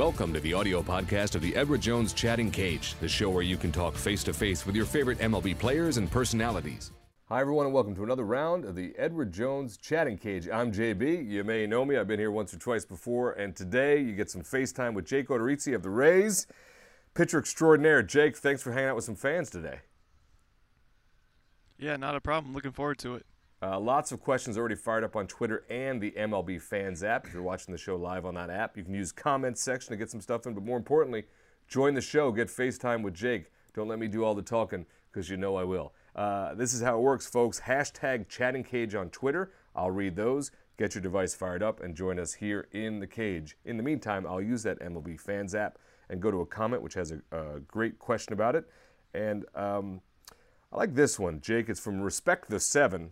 Welcome to the audio podcast of the Edward Jones Chatting Cage, the show where you can talk face to face with your favorite MLB players and personalities. Hi, everyone, and welcome to another round of the Edward Jones Chatting Cage. I'm JB. You may know me. I've been here once or twice before, and today you get some FaceTime with Jake Odorizzi of the Rays, pitcher extraordinaire. Jake, thanks for hanging out with some fans today. Yeah, not a problem. Looking forward to it. Uh, lots of questions already fired up on Twitter and the MLB Fans app. If you're watching the show live on that app, you can use comments section to get some stuff in. But more importantly, join the show. Get FaceTime with Jake. Don't let me do all the talking because you know I will. Uh, this is how it works, folks. Hashtag Chatting Cage on Twitter. I'll read those. Get your device fired up and join us here in the cage. In the meantime, I'll use that MLB Fans app and go to a comment which has a, a great question about it. And um, I like this one, Jake. It's from Respect the Seven.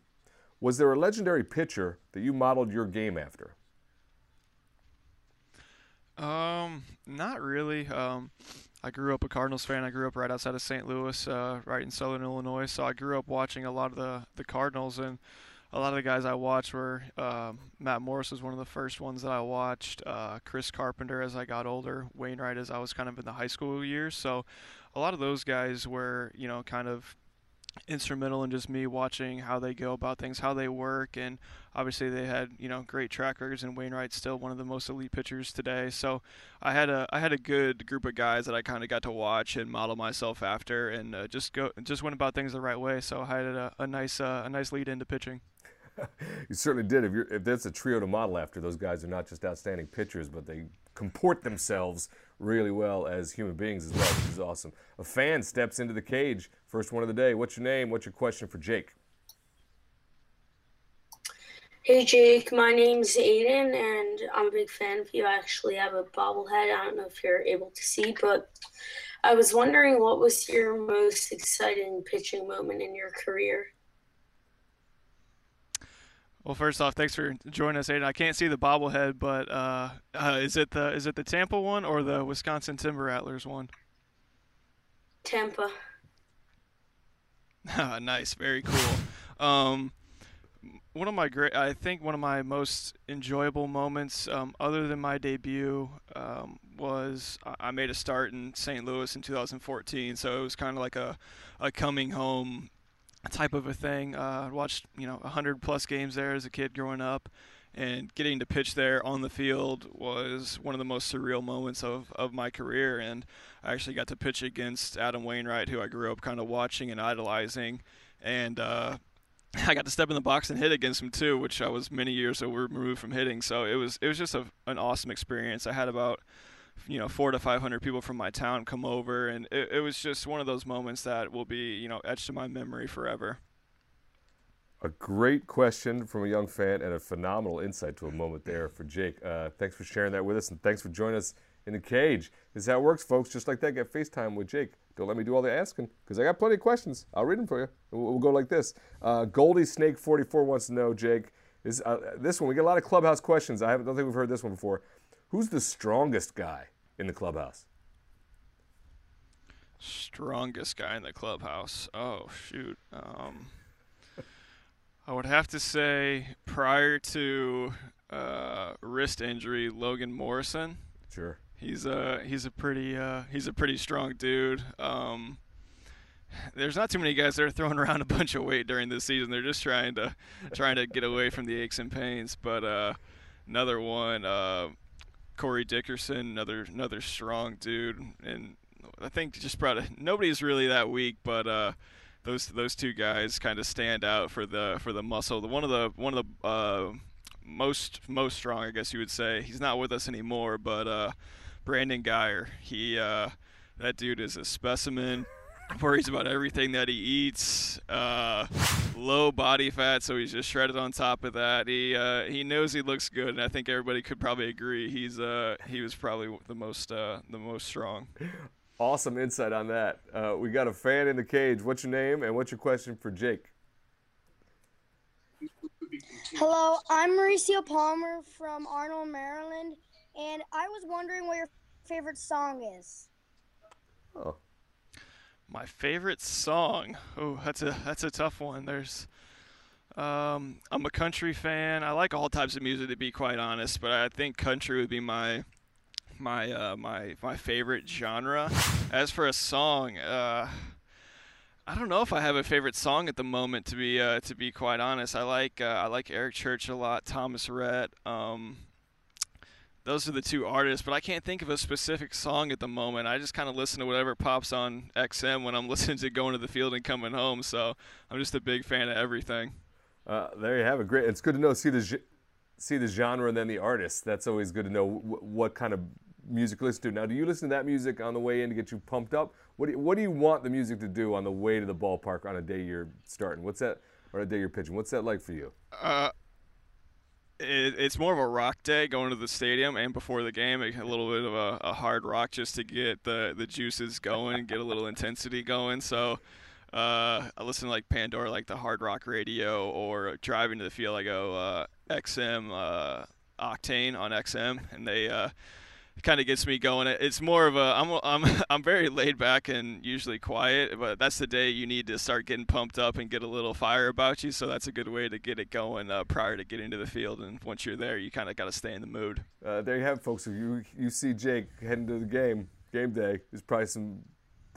Was there a legendary pitcher that you modeled your game after? Um, not really. Um, I grew up a Cardinals fan. I grew up right outside of St. Louis, uh, right in southern Illinois. So I grew up watching a lot of the, the Cardinals, and a lot of the guys I watched were uh, Matt Morris was one of the first ones that I watched. Uh, Chris Carpenter as I got older, Wainwright as I was kind of in the high school years. So a lot of those guys were, you know, kind of instrumental in just me watching how they go about things, how they work, and obviously they had you know great track records. And Wainwright's still one of the most elite pitchers today. So I had a I had a good group of guys that I kind of got to watch and model myself after, and uh, just go just went about things the right way. So I had a, a nice uh, a nice lead into pitching. you certainly did. If, you're if that's a trio to model after, those guys are not just outstanding pitchers, but they comport themselves really well as human beings as well, which is awesome. A fan steps into the cage. First one of the day. What's your name? What's your question for Jake? Hey Jake, my name's Aiden, and I'm a big fan of you. I actually have a bobblehead. I don't know if you're able to see, but I was wondering what was your most exciting pitching moment in your career? Well, first off, thanks for joining us, Aiden. I can't see the bobblehead, but uh, uh, is it the is it the Tampa one or the Wisconsin Timber Rattlers one? Tampa. nice, very cool. Um, one of my great, I think one of my most enjoyable moments, um, other than my debut, um, was I made a start in St. Louis in 2014. So it was kind of like a, a coming home type of a thing. Uh, watched you know 100 plus games there as a kid growing up, and getting to pitch there on the field was one of the most surreal moments of, of my career. And I actually got to pitch against Adam Wainwright, who I grew up kind of watching and idolizing, and uh, I got to step in the box and hit against him too, which I was many years removed from hitting. So it was it was just a, an awesome experience. I had about you know four to five hundred people from my town come over, and it, it was just one of those moments that will be you know etched in my memory forever. A great question from a young fan and a phenomenal insight to a moment there for Jake. Uh, thanks for sharing that with us, and thanks for joining us in the cage. This is how it works, folks. Just like that, get FaceTime with Jake. Don't let me do all the asking because I got plenty of questions. I'll read them for you. We'll, we'll go like this. Uh, Goldie Snake 44 wants to know, Jake. Is, uh, this one we get a lot of clubhouse questions. I don't think we've heard this one before. Who's the strongest guy in the clubhouse? Strongest guy in the clubhouse. Oh shoot. Um, I would have to say prior to uh, wrist injury, Logan Morrison. Sure. He's a he's a pretty uh, he's a pretty strong dude. Um, there's not too many guys that are throwing around a bunch of weight during this season. They're just trying to trying to get away from the aches and pains. But uh, another one, uh, Corey Dickerson, another another strong dude, and I think just probably nobody's really that weak, but uh, those those two guys kind of stand out for the for the muscle. The one of the one of the uh, most most strong, I guess you would say. He's not with us anymore, but uh, Brandon Guyer, he uh, that dude is a specimen worries about everything that he eats. Uh, low body fat, so he's just shredded on top of that. He uh, he knows he looks good, and I think everybody could probably agree he's uh, he was probably the most uh, the most strong. Awesome insight on that. Uh, we got a fan in the cage. What's your name and what's your question for Jake? Hello, I'm Mauricio Palmer from Arnold, Maryland, and I was wondering what your favorite song is. Oh, my favorite song. Oh, that's a that's a tough one. There's um, I'm a country fan. I like all types of music to be quite honest, but I think country would be my my uh, my my favorite genre. As for a song, uh, I don't know if I have a favorite song at the moment. To be uh, to be quite honest, I like uh, I like Eric Church a lot, Thomas Rhett. Um, those are the two artists, but I can't think of a specific song at the moment. I just kind of listen to whatever pops on XM when I'm listening to going to the field and coming home. So I'm just a big fan of everything. Uh, there you have it. Great. It's good to know. See the see the genre and then the artist. That's always good to know w- what kind of music you listen to. Now, do you listen to that music on the way in to get you pumped up? What do you, what do you want the music to do on the way to the ballpark on a day you're starting? What's that? Or a day you're pitching? What's that like for you? Uh, it, it's more of a rock day going to the stadium and before the game, a little bit of a, a hard rock just to get the, the juices going, get a little intensity going. So uh, I listen to like Pandora, like the hard rock radio, or driving to the field, I go uh, XM uh, Octane on XM, and they uh, kind of gets me going. It's more of a I'm I'm I'm very laid back and usually quiet, but that's the day you need to start getting pumped up and get a little fire about you. So that's a good way to get it going uh, prior to getting to the field. And once you're there, you kind of got to stay in the mood. Uh, there you have, it, folks. If you you see Jake heading to the game game day, there's probably some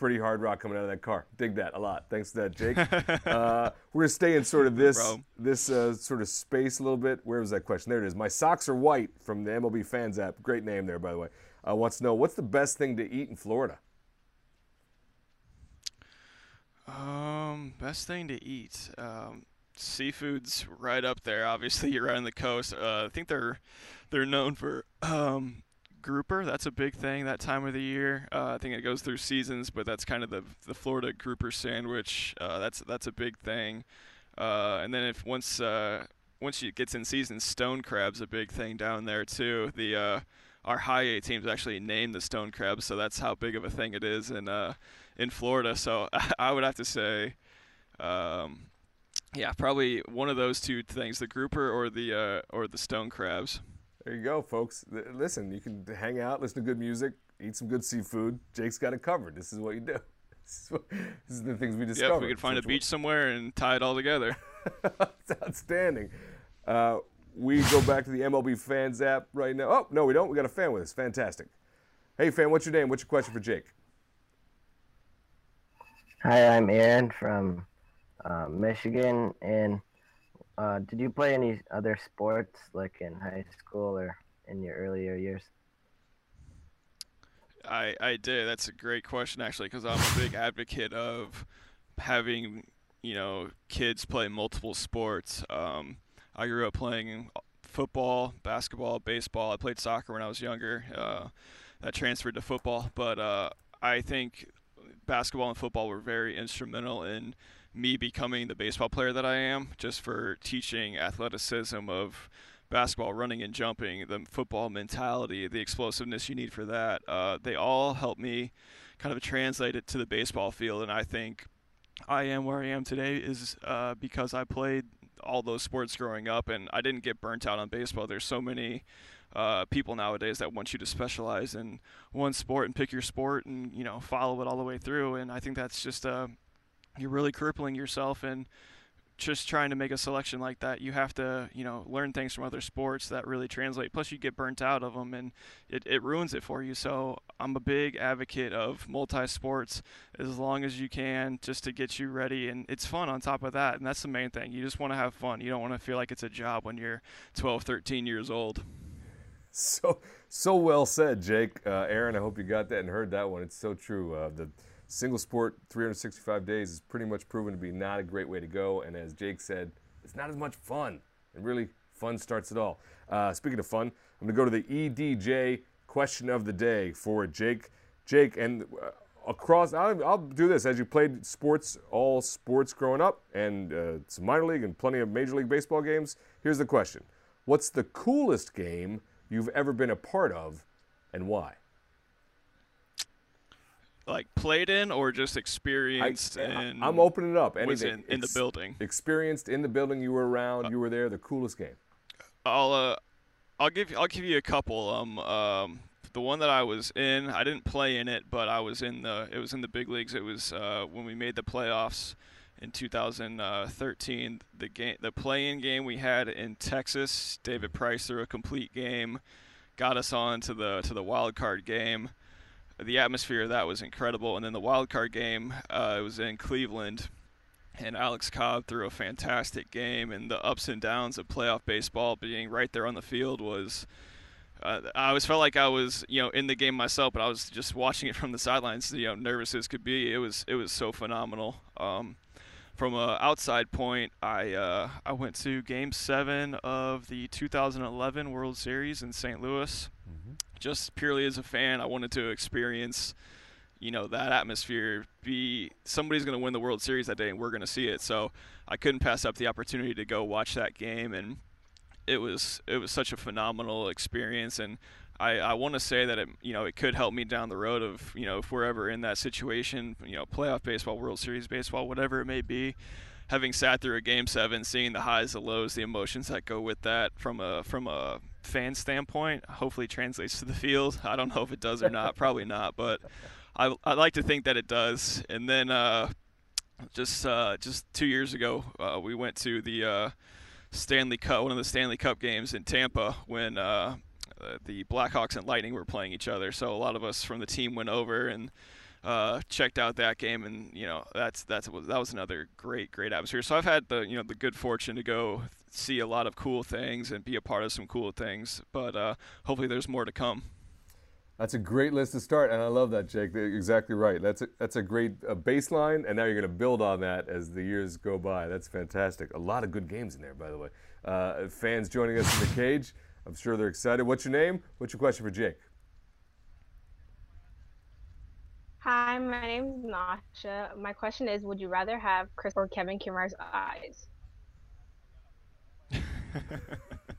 pretty hard rock coming out of that car. Dig that a lot. Thanks to that, Jake. uh, we're gonna stay in sort of this Bro. this uh, sort of space a little bit. Where was that question? There it is. My socks are white from the MLB Fans app. Great name there, by the way. Uh, wants to know what's the best thing to eat in Florida. Um, best thing to eat. Um, seafood's right up there. Obviously, you're right on the coast. Uh, I think they're they're known for um, grouper. That's a big thing that time of the year. Uh, I think it goes through seasons, but that's kind of the the Florida grouper sandwich. Uh, that's that's a big thing. Uh, and then if once uh, once it gets in season, stone crab's a big thing down there too. The uh, our high A teams actually named the stone crab, so that's how big of a thing it is in uh, in Florida. So I would have to say. Um, yeah, probably one of those two things: the grouper or the or the stone crabs. There you go, folks. Listen, you can hang out, listen to good music, eat some good seafood. Jake's got it covered. This is what you do. This is, what, this is the things we discovered. Yeah, we could find a beach somewhere and tie it all together. It's outstanding. Uh, we go back to the MLB Fans app right now. Oh, no, we don't. We got a fan with us. Fantastic. Hey, fan, what's your name? What's your question for Jake? Hi, I'm Aaron from uh, Michigan, and uh, did you play any other sports like in high school or in your earlier years? I I did. That's a great question actually, because I'm a big advocate of having you know kids play multiple sports. Um, I grew up playing football, basketball, baseball. I played soccer when I was younger. Uh, that transferred to football, but uh, I think basketball and football were very instrumental in me becoming the baseball player that I am, just for teaching athleticism of basketball, running and jumping, the football mentality, the explosiveness you need for that. Uh, they all help me kind of translate it to the baseball field, and I think I am where I am today is uh, because I played all those sports growing up, and I didn't get burnt out on baseball. There's so many uh, people nowadays that want you to specialize in one sport and pick your sport and you know follow it all the way through, and I think that's just a you're really crippling yourself and just trying to make a selection like that. You have to you know learn things from other sports that really translate. Plus you get burnt out of them and it, it ruins it for you. So i'm a big advocate of multi-sports as long as you can just to get you ready. And it's fun on top of that. And that's the main thing. You just want to have fun. You don't want to feel like it's a job when you're 12 13 years old so so well said jake uh, aaron i hope you got that and heard that one it's so true uh, the single sport 365 days is pretty much proven to be not a great way to go. And as Jake said, it's not as much fun. And really, fun starts it all. Uh, speaking of fun, I'm going to go to the EDJ question of the day for Jake. Jake, and uh, across, I'll, I'll, do this as you played sports, all sports growing up, and uh, some minor league and plenty of major league baseball games. Here's the question What's the coolest game you've ever been a part of, and why? like played in or just experienced I, in I'm opening it up. Anything in, in the building. Experienced in the building you were around, you were there, the coolest game. I'll uh I'll give I'll give you a couple. Um um the one that I was in, I didn't play in it, but I was in the it was in the big leagues. It was uh, when we made the playoffs in 2013. The game the play-in game we had in Texas, David Price threw a complete game got us on to the to the wild card game. The atmosphere of that was incredible, and then the wild card game uh, it was in Cleveland, and Alex Cobb threw a fantastic game, and the ups and downs of playoff baseball being right there on the field was. Uh, I always felt like I was, you know, in the game myself, but I was just watching it from the sidelines, you know, nervous as could be. It was, it was so phenomenal. Um, from an outside point, I uh, I went to Game Seven of the 2011 World Series in St. Louis. Mm-hmm. Just purely as a fan, I wanted to experience, you know, that atmosphere. Be somebody's going to win the World Series that day, and we're going to see it. So I couldn't pass up the opportunity to go watch that game, and it was it was such a phenomenal experience. And I, I want to say that it you know it could help me down the road of you know if we're ever in that situation you know playoff baseball World Series baseball whatever it may be having sat through a game seven seeing the highs the lows the emotions that go with that from a from a fan standpoint hopefully translates to the field. I don't know if it does or not probably not but I I like to think that it does. And then uh, just uh, just two years ago uh, we went to the uh, Stanley Cup one of the Stanley Cup games in Tampa when uh, the Blackhawks and Lightning were playing each other. So a lot of us from the team went over and uh, checked out that game, and you know that's that's that was another great great atmosphere. So I've had the you know the good fortune to go see a lot of cool things and be a part of some cool things. But uh, hopefully there's more to come. That's a great list to start, and I love that, Jake. You're exactly right. That's a, that's a great uh, baseline, and now you're going to build on that as the years go by. That's fantastic. A lot of good games in there, by the way. Uh, fans joining us in the cage. I'm sure they're excited. What's your name? What's your question for Jake? Hi, my name is Nasha. My question is Would you rather have Chris or Kevin Kiermaier's eyes?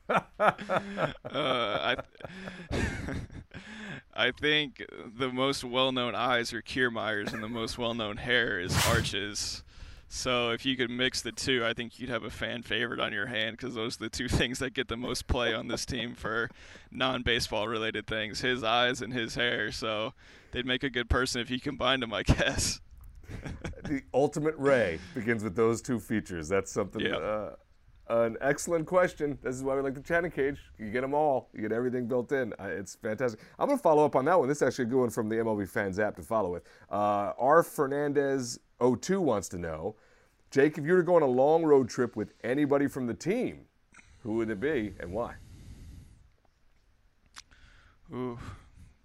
uh, I, I think the most well known eyes are Kiermaier's, and the most well known hair is Arch's. So if you could mix the two, I think you'd have a fan favorite on your hand because those are the two things that get the most play on this team for non-baseball related things: his eyes and his hair. So they'd make a good person if you combined them, I guess. the ultimate Ray begins with those two features. That's something. Yep. Uh, an excellent question. This is why we like the chatting cage. You get them all. You get everything built in. Uh, it's fantastic. I'm going to follow up on that one. This is actually a good one from the MLB Fans app to follow with. Uh, R. Fernandez 02 wants to know, Jake, if you were to go on a long road trip with anybody from the team, who would it be and why? Ooh,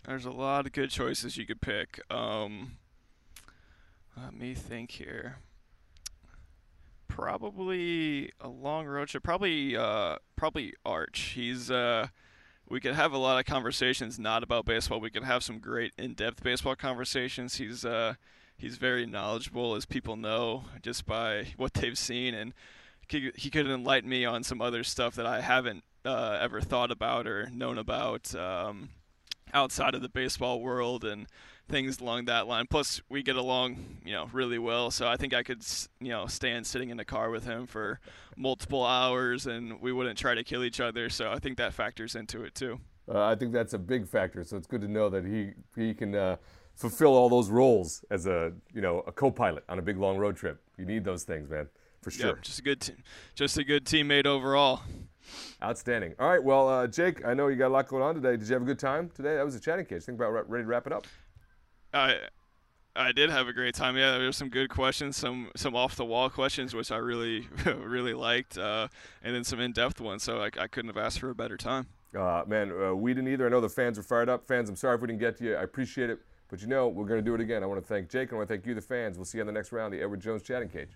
there's a lot of good choices you could pick. Um, let me think here. Probably a long road trip. Probably, uh, probably Arch. He's uh, we could have a lot of conversations not about baseball. We could have some great in-depth baseball conversations. He's uh, he's very knowledgeable, as people know just by what they've seen, and he could enlighten me on some other stuff that I haven't uh, ever thought about or known about um, outside of the baseball world and things along that line. Plus, we get along, you know, really well. So I think I could, you know, stand sitting in the car with him for multiple hours, and we wouldn't try to kill each other. So I think that factors into it too. Uh, I think that's a big factor. So it's good to know that he he can. Uh, fulfill all those roles as a you know a co-pilot on a big long road trip. You need those things, man, for sure. Yep, just a good, te- just a good teammate overall. Outstanding. All right, well, uh, Jake, I know you got a lot going on today. Did you have a good time today? That was a chatting cage. Think about ready to wrap it up. I I did have a great time. Yeah, there were some good questions, some some off the wall questions, which I really really liked, uh, and then some in depth ones. So I, I couldn't have asked for a better time. Uh, man, uh, we didn't either. I know the fans are fired up. Fans, I'm sorry if we didn't get to you. I appreciate it. But you know, we're going to do it again. I want to thank Jake and I want to thank you, the fans. We'll see you on the next round, the Edward Jones Chatting Cage.